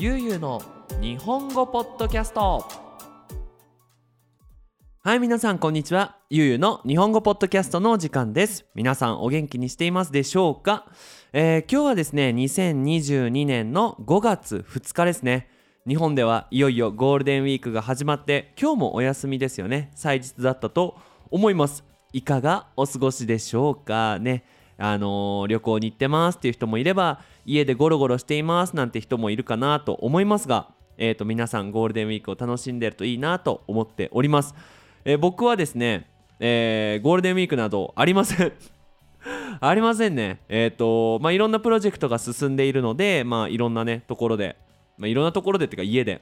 ゆうゆうの日本語ポッドキャスト。はい皆さんこんにちは。ゆうゆうの日本語ポッドキャストのお時間です。皆さんお元気にしていますでしょうか、えー、今日はですね2022年の5月2日ですね。日本ではいよいよゴールデンウィークが始まって今日もお休みですよね。祭日だったと思います。いかがお過ごしでしょうかね。あのー、旅行に行ってますっていう人もいれば家でゴロゴロしていますなんて人もいるかなと思いますが、えー、と皆さんゴールデンウィークを楽しんでるといいなと思っております、えー、僕はですね、えー、ゴールデンウィークなどありません。ありませんね。えっ、とまあいろんなプロジェクトが進んでいるのでまあいろんなねところで、まあ、いろんなところでっていうか家で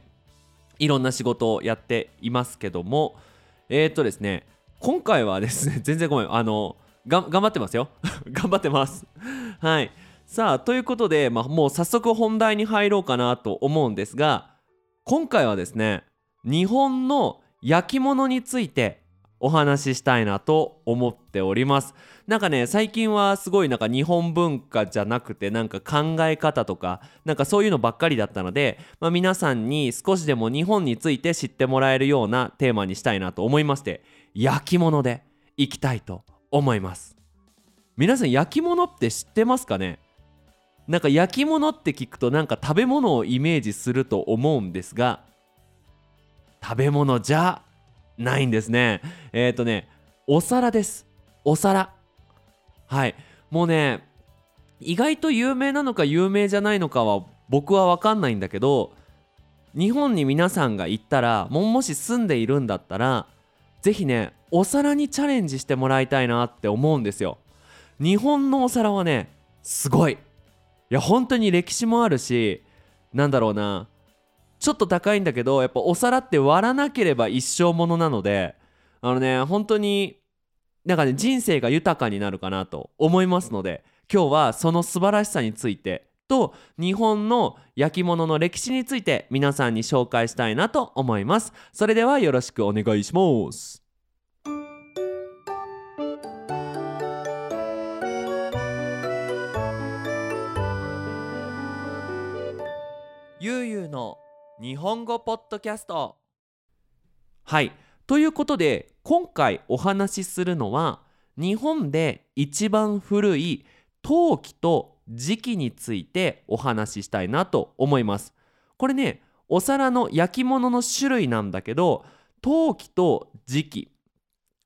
いろんな仕事をやっていますけどもえっ、とですね今回はですね 全然ごめんあの頑張ってますよ。頑張ってます。はい。さあということで、まあ、もう早速本題に入ろうかなと思うんですが今回はですね日本の焼き物についてお話ししたいなと思っております。なんかね最近はすごいなんか日本文化じゃなくてなんか考え方とかなんかそういうのばっかりだったので、まあ、皆さんに少しでも日本について知ってもらえるようなテーマにしたいなと思いまして焼き物でいきたいと思います。皆さん焼き物って知ってますかね？なんか焼き物って聞くとなんか食べ物をイメージすると思うんですが食べ物じゃないんですね。えっ、ー、とねお皿です。お皿。はい。もうね意外と有名なのか有名じゃないのかは僕は分かんないんだけど日本に皆さんが行ったらももし住んでいるんだったら是非ねお皿にチャレンジしてもらいたいなって思うんですよ。日本のお皿はねすごい。いや本当に歴史もあるしなんだろうな。ちょっと高いんだけどやっぱお皿って割らなければ一生ものなのであのね本当になんかね人生が豊かになるかなと思いますので今日はその素晴らしさについてと日本の焼き物の歴史について皆さんに紹介したいなと思います。それではよろしくお願いします。の日本語ポッドキャスト。はい。ということで今回お話しするのは日本で一番古い陶器と磁器についてお話ししたいなと思います。これねお皿の焼き物の種類なんだけど陶器と磁器。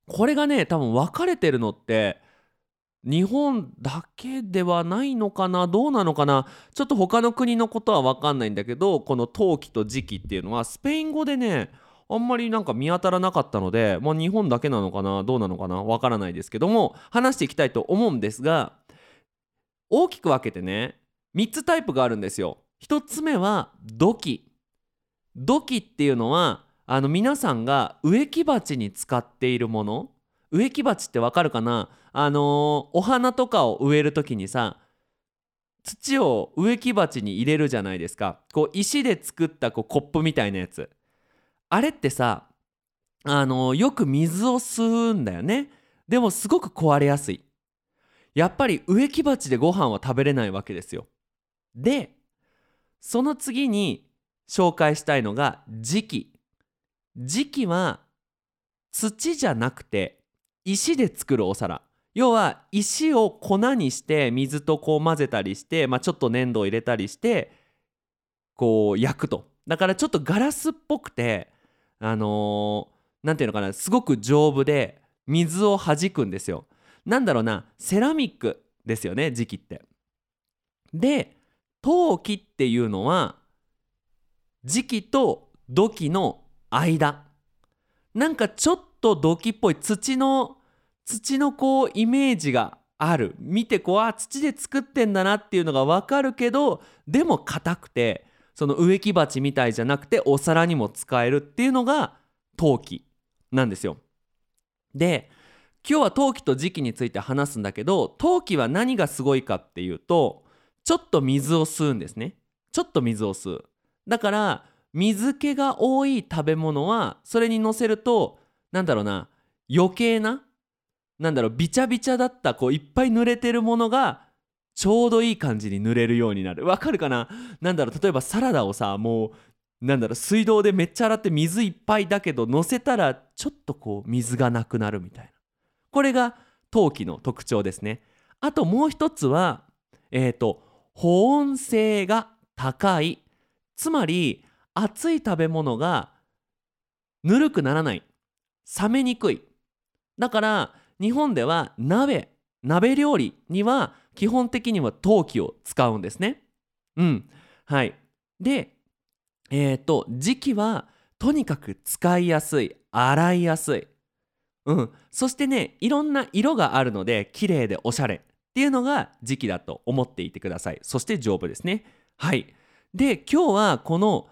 これがね多分分かれてるのって日本だけではないのかな？どうなのかな？ちょっと他の国のことは分かんないんだけどこの陶器と磁器っていうのはスペイン語でねあんまりなんか見当たらなかったので、まあ、日本だけなのかな？どうなのかな？わからないですけども話していきたいと思うんですが大きく分けてね3つタイプがあるんですよ。1つ目は土器。土器っていうのはあの皆さんが植木鉢に使っているもの。植木鉢ってわかるかな？あのー、お花とかを植える時にさ土を植木鉢に入れるじゃないですか。こう石で作ったこうコップみたいなやつ。あれってさあのー、よく水を吸うんだよね。でもすごく壊れやすい。やっぱり植木鉢でご飯は食べれないわけですよ。でその次に紹介したいのが磁器磁器は土じゃなくて石で作るお皿。要は石を粉にして水とこう混ぜたりして、まあ、ちょっと粘土を入れたりしてこう焼くと。だからちょっとガラスっぽくてあの何、ー、ていうのかなすごく丈夫で水を弾くんですよ。なんだろうなセラミックですよね磁器って。で陶器っていうのは磁器と土器の間。なんかちょっと土器っぽい土の土のこうイメージがある見てこうあ土で作ってんだなっていうのが分かるけどでも硬くてその植木鉢みたいじゃなくてお皿にも使えるっていうのが陶器なんですよ。で今日は陶器と磁器について話すんだけど陶器は何がすごいかっていうとちょっと水を吸うんですね。ちょっと水を吸う。だから水気が多い食べ物はそれにのせるとなんだろうな余計ななんだろうビチャビチャだったこういっぱい濡れてるものがちょうどいい感じに塗れるようになる。わかるかな？なんだろう例えばサラダをさもうなんだろう水道でめっちゃ洗って水いっぱいだけど乗せたらちょっとこう水がなくなるみたいな。これが陶器の特徴ですね。あともう一つはえっ、ー、と保温性が高いつまり熱い食べ物がぬるくならない冷めにくい。だから日本では鍋鍋料理には基本的には陶器を使うんですね。うん。はい。でえっ、ー、と時期はとにかく使いやすい洗いやすい。うん。そしてねいろんな色があるので綺麗でおしゃれっていうのが時期だと思っていてください。そして丈夫ですね。はい。で今日はこの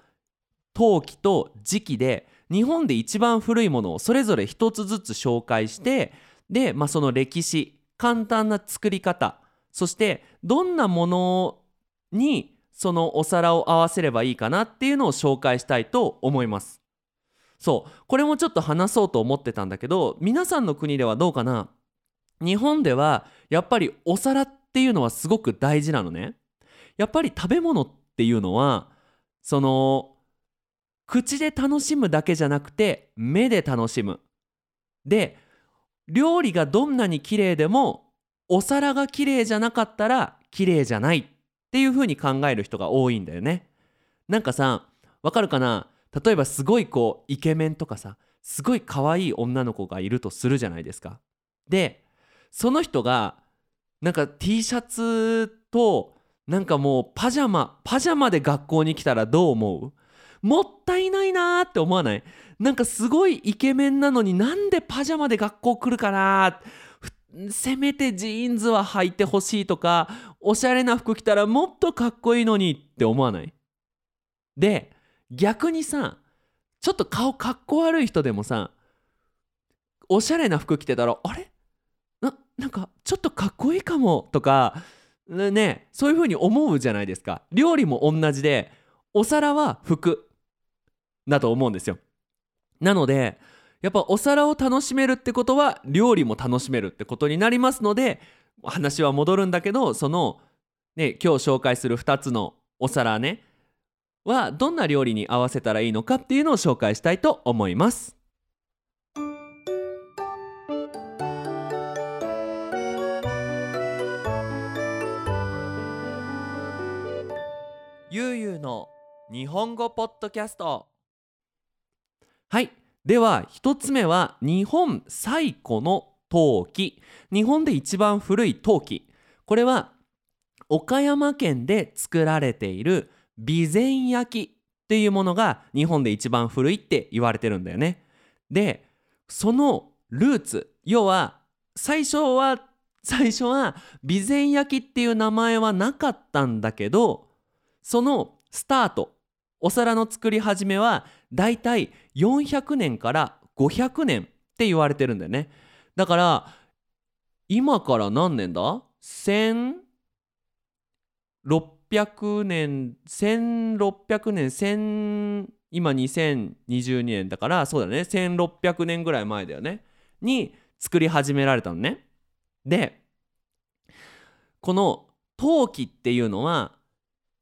陶器と磁器で日本で一番古いものをそれぞれ一つずつ紹介してで、まあ、その歴史簡単な作り方そしてどんなものにそのお皿を合わせればいいかなっていうのを紹介したいと思います。そう。これもちょっと話そうと思ってたんだけど皆さんの国ではどうかな？日本ではやっぱりお皿っていうのはすごく大事なのね。やっぱり食べ物っていうのはその口で楽しむだけじゃなくて目で楽しむ。で料理がどんなに綺麗でもお皿が綺麗じゃなかったら綺麗じゃないっていう風に考える人が多いんだよね。なんかさわかるかな？例えばすごいこうイケメンとかさすごい可愛い女の子がいるとするじゃないですか。でその人がなんか T シャツとなんかもうパジャマパジャマで学校に来たらどう思う？もったいないなーって思わない？なんかすごいイケメンなのになんでパジャマで学校来るかなせめてジーンズは履いてほしいとかおしゃれな服着たらもっとかっこいいのにって思わない？で逆にさちょっと顔かっこ悪い人でもさおしゃれな服着てたらあれ？ななんかちょっとかっこいいかもとかねそういう風に思うじゃないですか。料理も同じでお皿は服。だと思うんですよ。なのでやっぱお皿を楽しめるってことは料理も楽しめるってことになりますので話は戻るんだけどそのね今日紹介する2つのお皿ねはどんな料理に合わせたらいいのかっていうのを紹介したいと思います。ゆうゆうの日本語ポッドキャスト。はい。では1つ目は日本最古の陶器。日本で一番古い陶器。これは岡山県で作られている備前焼っていうものが日本で一番古いって言われてるんだよね。でそのルーツ。要は最初は最初は備前焼っていう名前はなかったんだけどそのスタート。お皿の作り始めはだいたい400年から500年って言われてるんだよね。だから今から何年だ？1600年1600年1000今2022年だからそうだね。1600年ぐらい前だよね。に作り始められたのね。でこの陶器っていうのは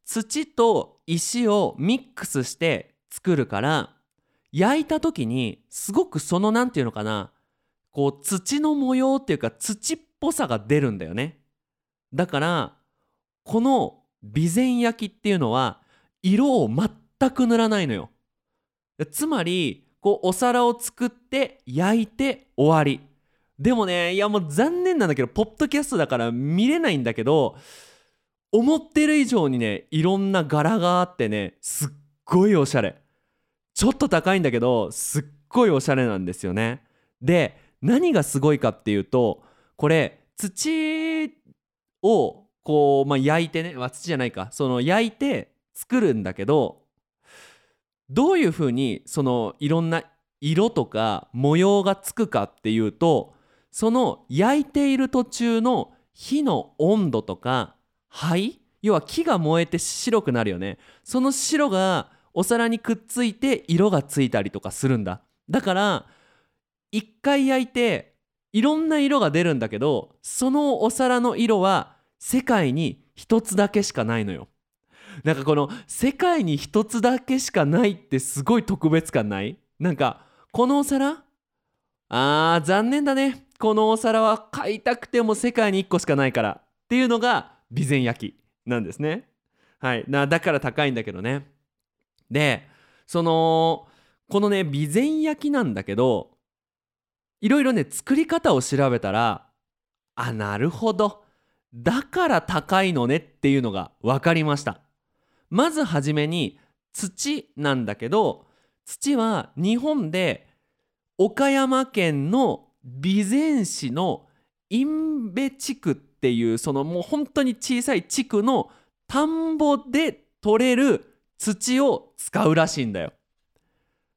土と石をミックスして作るから焼いた時にすごくその何て言うのかなこう土の模様っていうか土っぽさが出るんだよね。だからこの備前焼きっていうのは色を全く塗らないのよ。つまりこうお皿を作って焼いて終わり。でもねいやもう残念なんだけどポッドキャストだから見れないんだけど思ってる以上にねいろんな柄があってねすっごいおしゃれ。ちょっと高いんだけどすっごいおしゃれなんですよね。で何がすごいかっていうとこれ土をこう、まあ、焼いてね、まあ、土じゃないか。その焼いて作るんだけどどういうふうにそのいろんな色とか模様がつくかっていうとその焼いている途中の火の温度とか灰？要は木が燃えて白くなるよね。その白がお皿にくっついて色がついたりとかするんだ。だから一回焼いていろんな色が出るんだけどそのお皿の色は世界に一つだけしかないのよ。なんかこの世界に一つだけしかないってすごい特別感ない？なんかこのお皿？あー残念だね。このお皿は買いたくても世界に1個しかないから。っていうのが備前焼きなんですね。はい。なだから高いんだけどね。でそのこのね備前焼きなんだけどいろいろね作り方を調べたらあなるほど。だから高いのねっていうのが分かりました。まずはじめに土なんだけど土は日本で岡山県の備前市の印部地区っていうそのもう本当に小さい地区の田んぼで取れる土を使うらしいんだよ。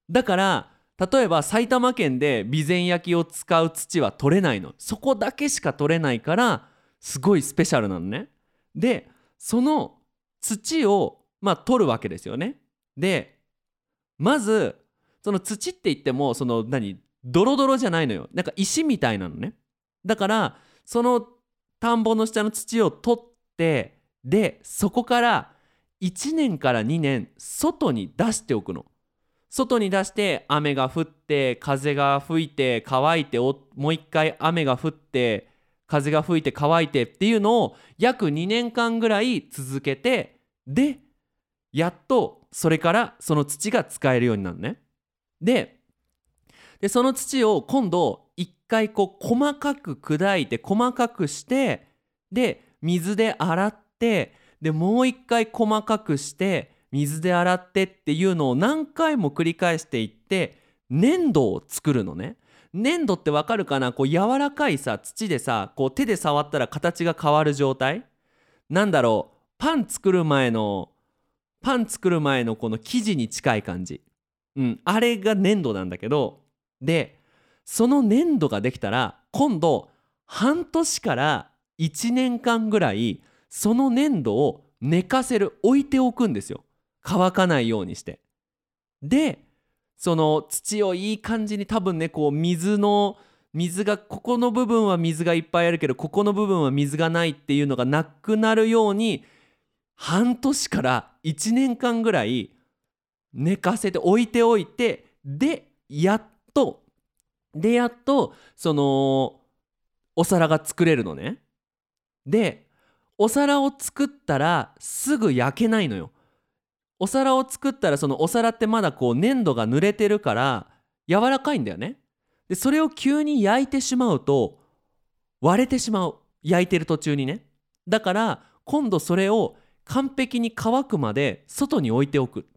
だから例えば埼玉県で備前焼を使う土は取れないの。そこだけしか取れないからすごいスペシャルなのね。でその土をまあ取るわけですよね。でまずその土って言ってもその何ドロドロじゃないのよ。なんか石みたいなのね。だからその田んぼの下の土を取ってでそこから1年から2年外に出しておくの外に出して雨が降って風が吹いて乾いてもう一回雨が降って風が吹いて乾いてっていうのを約2年間ぐらい続けてでやっとそれからその土が使えるようになるね。ででその土を今度一回こう細かく砕いて細かくしてで水で洗ってでもう一回細かくして水で洗ってっていうのを何回も繰り返していって粘土を作るのね。粘土ってわかるかな？こう柔らかいさ土でさこう手で触ったら形が変わる状態。なんだろう？パン作る前のパン作る前のこの生地に近い感じ。うんあれが粘土なんだけど。でその粘土ができたら今度半年から1年間ぐらいその粘土を寝かせる置いておくんですよ。乾かないようにして。でその土をいい感じに多分ねこう水の水がここの部分は水がいっぱいあるけどここの部分は水がないっていうのがなくなるように半年から1年間ぐらい寝かせて置いておいてでやっとでやっとそのお皿が作れるのね。でお皿を作ったらすぐ焼けないのよ。お皿を作ったらそのお皿ってまだこう粘土が濡れてるから柔らかいんだよね。でそれを急に焼いてしまうと割れてしまう。焼いてる途中にね。だから今度それを完璧に乾くまで外に置いておく。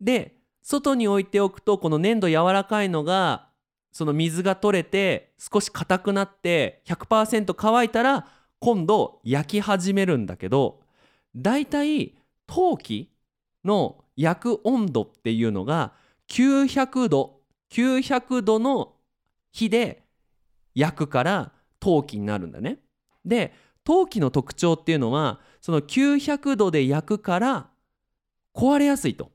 で外に置いておくとこの粘土柔らかいのがその水が取れて少し硬くなって100%乾いたら今度焼き始めるんだけどだいたい陶器の焼く温度っていうのが900度900度の火で焼くから陶器になるんだね。で陶器の特徴っていうのはその900度で焼くから壊れやすいと。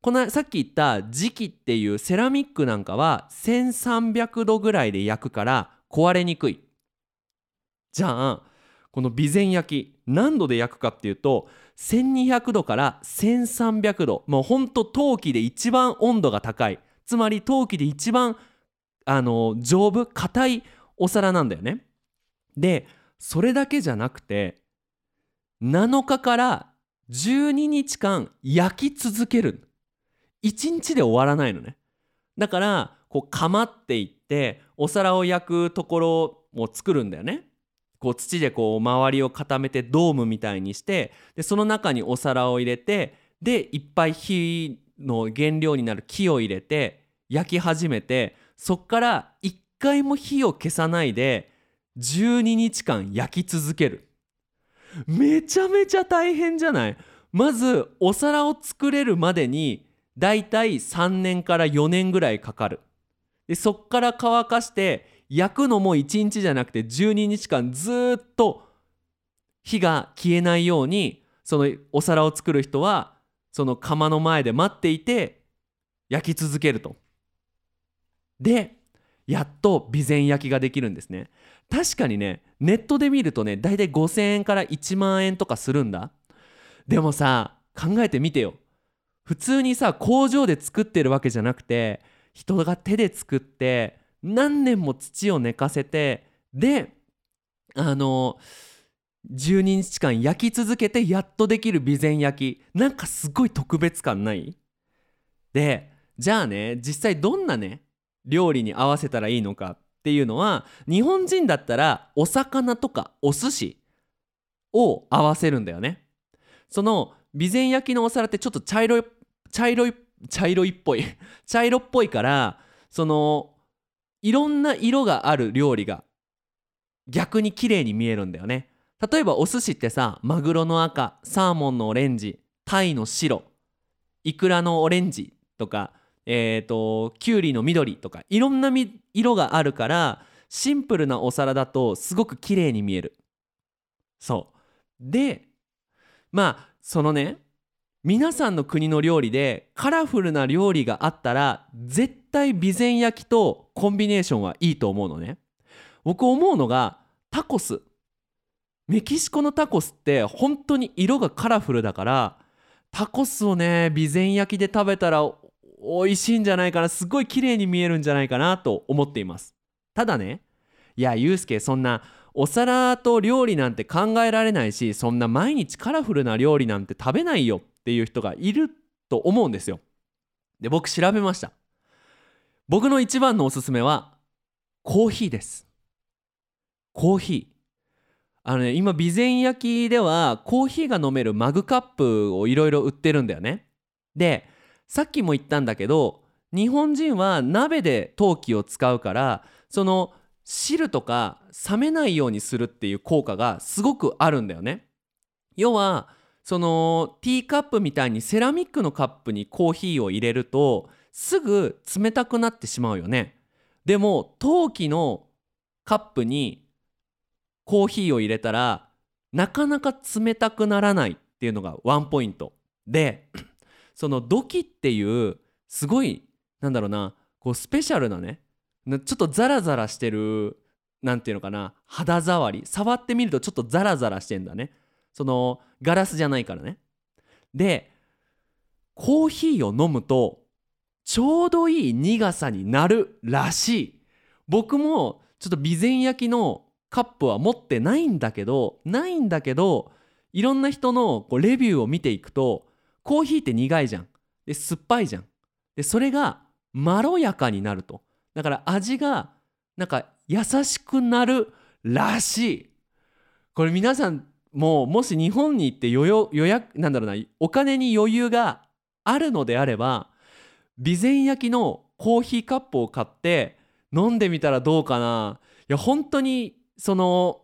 このさっき言った磁器っていうセラミックなんかは1300度ぐらいで焼くから壊れにくい。じゃあこの備前焼き何度で焼くかっていうと1200度から1300度もうほんと陶器で一番温度が高い。つまり陶器で一番あの丈夫硬いお皿なんだよね。でそれだけじゃなくて7日から12日間焼き続ける1日で終わらないのね。だからこう構っていってお皿を焼くところを作るんだよね。こう土でこう周りを固めてドームみたいにしてでその中にお皿を入れてでいっぱい火の原料になる木を入れて焼き始めてそっから一回も火を消さないで12日間焼き続ける。めちゃめちゃ大変じゃない？まずお皿を作れるまでにだいたい3年から4年ぐらいかかる。でそっから乾かして焼くのも1日じゃなくて12日間ずっと火が消えないようにそのお皿を作る人はその窯の前で待っていて焼き続けると。でやっと備前焼きができるんですね。確かにねネットで見るとねだいたい5000円から1万円とかするんだ。でもさ考えてみてよ。普通にさ工場で作ってるわけじゃなくて人が手で作って何年も土を寝かせてであの12日間焼き続けてやっとできる備前焼き。なんかすごい特別感ない？でじゃあね実際どんなね料理に合わせたらいいのかっていうのは日本人だったらお魚とかお寿司を合わせるんだよね。その備前焼きのお皿ってちょっと茶色い茶色い茶色いっぽい。茶色っぽいからそのいろんな色がある料理が逆に綺麗に見えるんだよね。例えばお寿司ってさマグロの赤サーモンのオレンジタイの白イクラのオレンジとかえーと、きゅうりの緑とかいろんな色があるからシンプルなお皿だとすごく綺麗に見える。そう。でまあそのね皆さんの国の料理でカラフルな料理があったら絶対備前焼きとコンビネーションはいいと思うのね。僕思うのがタコス。メキシコのタコスって本当に色がカラフルだからタコスをね備前焼きで食べたら美味しいんじゃないかな。すごい綺麗に見えるんじゃないかなと思っています。ただねいやゆうすけそんなお皿と料理なんて考えられないしそんな毎日カラフルな料理なんて食べないよっていう人がいると思うんですよ。で僕調べました。僕の一番のおすすめはコーヒーです。コーヒー。あのね今備前焼ではコーヒーが飲めるマグカップをいろいろ売ってるんだよね。でさっきも言ったんだけど日本人は鍋で陶器を使うからその汁とか冷めないようにするっていう効果がすごくあるんだよね。要はそのティーカップみたいにセラミックのカップにコーヒーを入れるとすぐ冷たくなってしまうよね。でも陶器のカップにコーヒーを入れたらなかなか冷たくならないっていうのがワンポイント。で その土器っていうすごいなんだろうなこうスペシャルなねちょっとザラザラしてるなんていうのかな肌触り触ってみるとちょっとザラザラしてんだね。そのガラスじゃないからね。でコーヒーを飲むとちょうどいい苦さになるらしい。僕もちょっと備前焼きのカップは持ってないんだけどないんだけどいろんな人のこうレビューを見ていくとコーヒーって苦いじゃん。で酸っぱいじゃん。でそれがまろやかになると。だから味がなんか優しくなるらしい。これ皆さんもうもし日本に行って予約なんだろうなお金に余裕があるのであれば備前焼のコーヒーカップを買って飲んでみたらどうかな。いや本当にその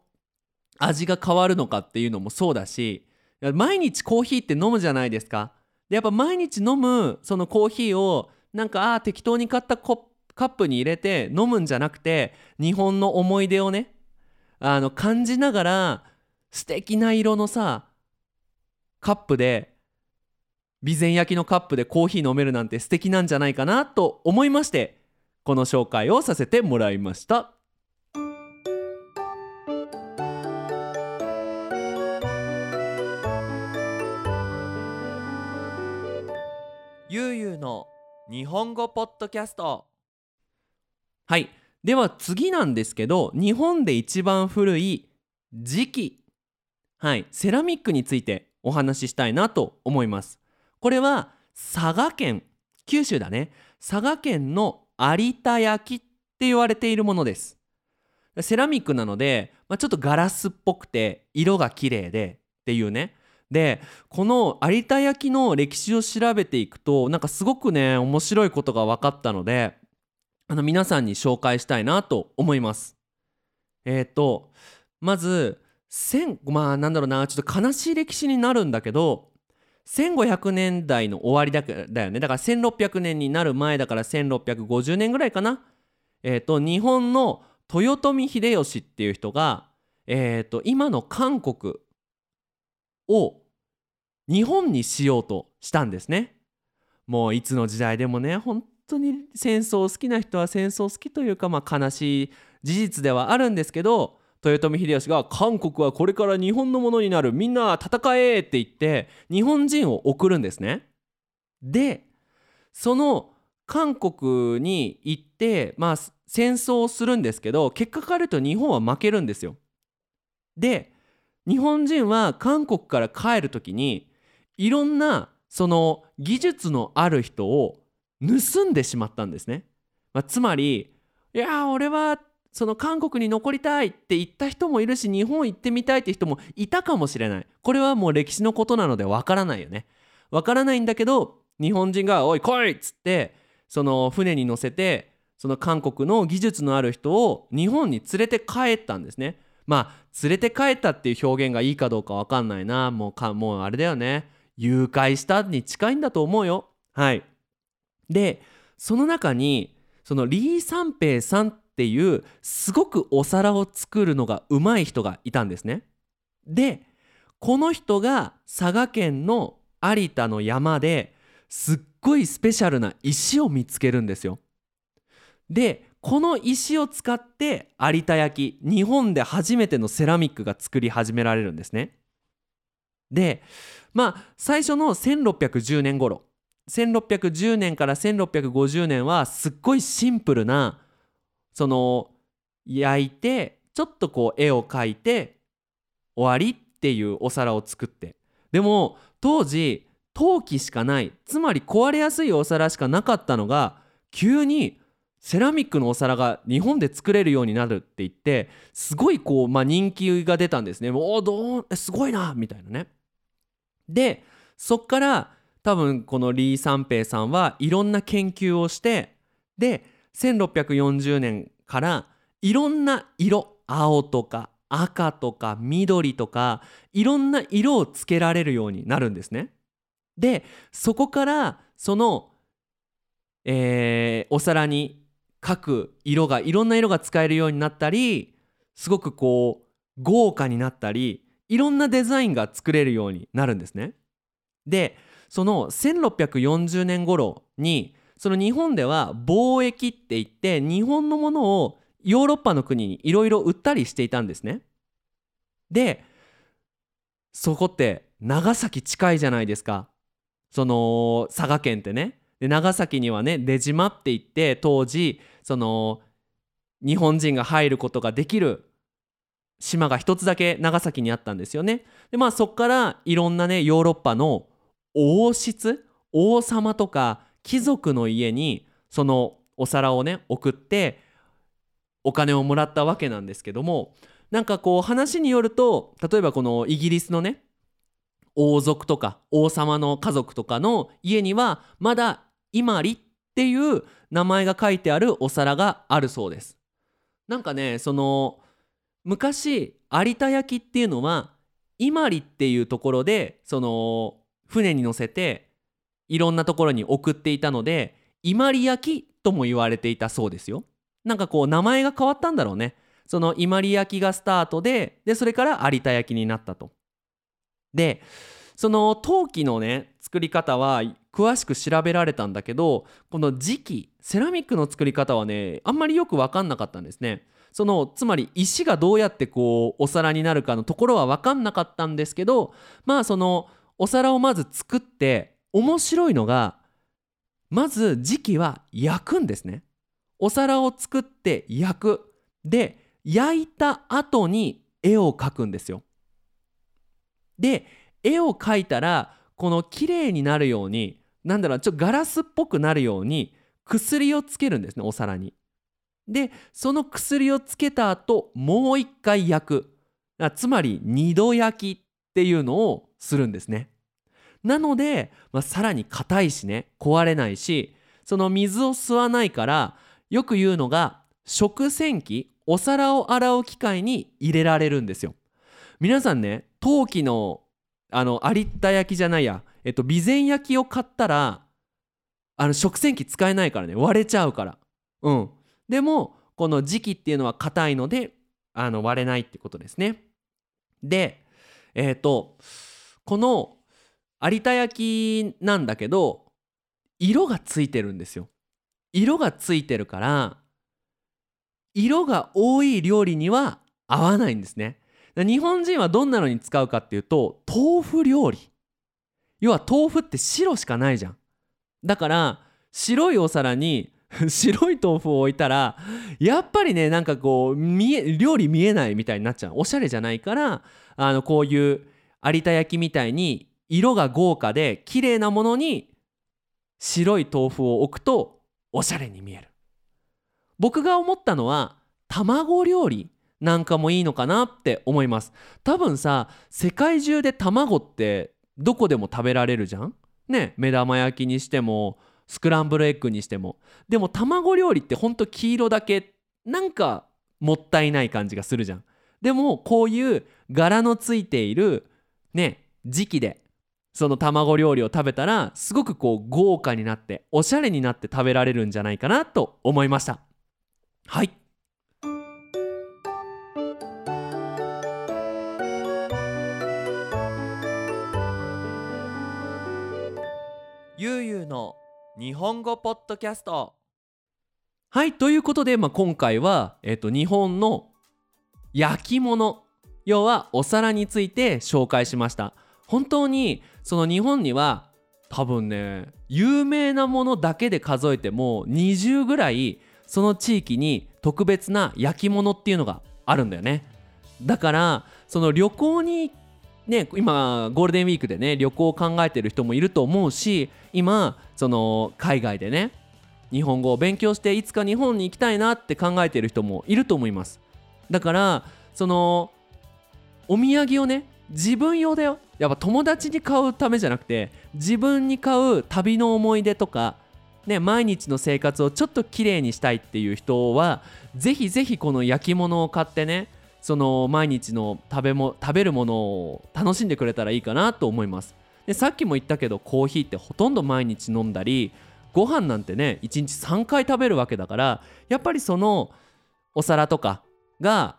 味が変わるのかっていうのもそうだし毎日コーヒーって飲むじゃないですか。でやっぱ毎日飲むそのコーヒーをなんかあ適当に買ったカップに入れて飲むんじゃなくて日本の思い出をねあの感じながら素敵な色のさカップで備前焼きのカップでコーヒー飲めるなんて素敵なんじゃないかなと思いましてこの紹介をさせてもらいました。ゆうゆうの日本語ポッドキャスト。はい。では次なんですけど日本で一番古い磁器はい。セラミックについてお話ししたいなと思います。これは佐賀県九州だね。佐賀県の有田焼って言われているものです。セラミックなので、まあ、ちょっとガラスっぽくて色が綺麗でっていうね。でこの有田焼の歴史を調べていくとなんかすごくね面白いことが分かったのであの皆さんに紹介したいなと思います。えっ、ー、とまず千まあなんだろうなちょっと悲しい歴史になるんだけど1500年代の終わりだだよねだから1600年になる前だから1650年ぐらいかな。えっ、ー、と日本の豊臣秀吉っていう人が、えーと今の韓国を日本にしようとしたんですね。もういつの時代でもね本当に戦争好きな人は戦争好きというか、まあ、悲しい事実ではあるんですけど豊臣秀吉が「韓国はこれから日本のものになるみんな戦え!」って言って日本人を送るんですね。でその韓国に行ってまあ戦争をするんですけど結果から言うと日本は負けるんですよ。で日本人は韓国から帰る時にいろんなその技術のある人を盗んでしまったんですね。まあ、つまりいや俺はその韓国に残りたいって言った人もいるし日本行ってみたいって人もいたかもしれない。これはもう歴史のことなのでわからないよね。わからないんだけど日本人が「おい来い!」っつってその船に乗せてその韓国の技術のある人を日本に連れて帰ったんですね。まあ連れて帰ったっていう表現がいいかどうかわかんないな。もうかもうあれだよね。誘拐したに近いんだと思うよ。はい。でその中にそのリー・サンペイさんっていうすごくお皿を作るのがうまい人がいたんですね。でこの人が佐賀県の有田の山ですっごいスペシャルな石を見つけるんですよ。でこの石を使って有田焼日本で初めてのセラミックが作り始められるんですね。でまあ最初の1610年頃。1610年から1650年はすっごいシンプルなその焼いてちょっとこう絵を描いて終わりっていうお皿を作ってでも当時陶器しかないつまり壊れやすいお皿しかなかったのが急にセラミックのお皿が日本で作れるようになるって言ってすごいこう、まあ、人気が出たんですね。おおどうすごいなみたいなね。でそっから多分このリー・サンペイさんはいろんな研究をしてで1640年からいろんな色青とか赤とか緑とかいろんな色をつけられるようになるんですね。でそこからその、えー、お皿に各色がいろんな色が使えるようになったりすごくこう豪華になったりいろんなデザインが作れるようになるんですね。でその1640年頃にその日本では貿易って言って日本のものをヨーロッパの国にいろいろ売ったりしていたんですね。でそこって長崎近いじゃないですかその佐賀県ってね。で長崎にはね出島って言って当時その日本人が入ることができる島が一つだけ長崎にあったんですよね。でまあそっからいろんなねヨーロッパの王室王様とか貴族の家にそのお皿をね送ってお金をもらったわけなんですけどもなんかこう話によると例えばこのイギリスのね王族とか王様の家族とかの家にはまだ伊万里っていう名前が書いてあるお皿があるそうです。なんかねその昔有田焼っていうのは伊万里っていうところでその船に乗せていろんなところに送っていたので伊万里焼とも言われていたそうですよ。なんかこう名前が変わったんだろうね。その伊万里焼がスタートででそれから有田焼になったと。でその陶器のね作り方は詳しく調べられたんだけどこの磁器セラミックの作り方はねあんまりよく分かんなかったんですね。そのつまり石がどうやってこうお皿になるかのところは分かんなかったんですけどまあそのお皿をまず作って面白いのがまず磁器は焼くんですね。お皿を作って焼くで焼いた後に絵を描くんですよ。で絵を描いたらこの綺麗になるようになんだろうちょっとガラスっぽくなるように薬をつけるんですねお皿に。でその薬をつけた後もう一回焼くつまり二度焼きっていうのをするんですね。なので、まあ、さらに硬いしね壊れないしその水を吸わないからよく言うのが食洗機お皿を洗う機械に入れられるんですよ。皆さんね陶器のあの有田焼きじゃないや、えっと、備前焼きを買ったらあの食洗機使えないからね割れちゃうから。うん。でもこの磁器っていうのは硬いのであの割れないってことですね。でえっ、とこの有田焼なんだけど色がついてるんですよ。色がついてるから色が多い料理には合わないんですね。日本人はどんなのに使うかっていうと豆腐料理。要は豆腐って白しかないじゃん。だから白いお皿に 白い豆腐を置いたらやっぱりねなんかこう見え料理見えないみたいになっちゃう。おしゃれじゃないからあのこういう有田焼みたいに色が豪華で綺麗なものに白い豆腐を置くとおしゃれに見える。僕が思ったのは卵料理なんかもいいのかなって思います。多分さ世界中で卵ってどこでも食べられるじゃん？ね目玉焼きにしてもスクランブルエッグにしても。でも卵料理ってほんと黄色だけなんかもったいない感じがするじゃん。でもこういう柄のついているね時期でその卵料理を食べたらすごくこう豪華になっておしゃれになって食べられるんじゃないかなと思いました。はい。ゆうゆうの日本語ポッドキャスト。はいということで、まあ、今回は、えっと、日本の焼き物要はお皿について紹介しました本当にその日本には多分ね有名なものだけで数えても20ぐらいその地域に特別な焼き物っていうのがあるんだよね。だからその旅行にね今ゴールデンウィークでね旅行を考えてる人もいると思うし今その海外でね日本語を勉強していつか日本に行きたいなって考えてる人もいると思います。だからそのお土産をね自分用だよ。やっぱ友達に買うためじゃなくて自分に買う旅の思い出とかね、毎日の生活をちょっときれいにしたいっていう人はぜひぜひこの焼き物を買ってねその毎日の食べも食べるものを楽しんでくれたらいいかなと思います。でさっきも言ったけどコーヒーってほとんど毎日飲んだりご飯なんてね1日3回食べるわけだからやっぱりそのお皿とかが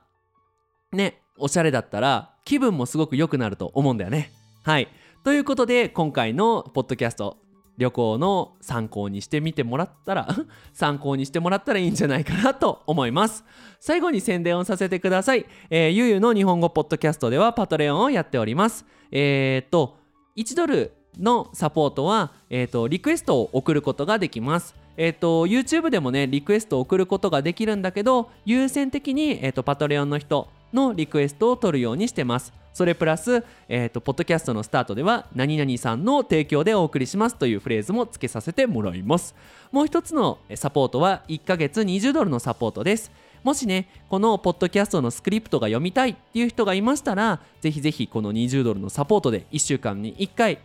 ねおしゃれだったら気分もすごく良くなると思うんだよね。はい。ということで今回のポッドキャスト旅行の参考にしてみてもらったら 参考にしてもらったらいいんじゃないかなと思います。最後に宣伝をさせてください、えー、ゆうゆうの日本語ポッドキャストではパトレオンをやっております。えー、っと1ドルのサポートは、えーと、リクエストを送ることができます。えーと、YouTube でもねリクエストを送ることができるんだけど優先的に、えーと、パトレオンの人のリクエストを取るようにしてます。それプラス、えー、とポッドキャストのスタートでは何々さんの提供でお送りしますというフレーズも付けさせてもらいます。もう一つのサポートは1ヶ月20ドルのサポートです。もしねこのポッドキャストのスクリプトが読みたいっていう人がいましたらぜひぜひこの20ドルのサポートで1週間に1回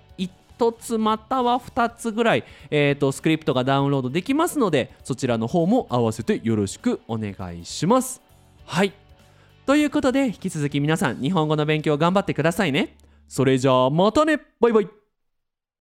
1つまたは2つぐらい、えーと、スクリプトがダウンロードできますのでそちらの方も合わせてよろしくお願いしますはいということで引き続き皆さん日本語の勉強頑張ってくださいね。それじゃあまたね。バイバイ。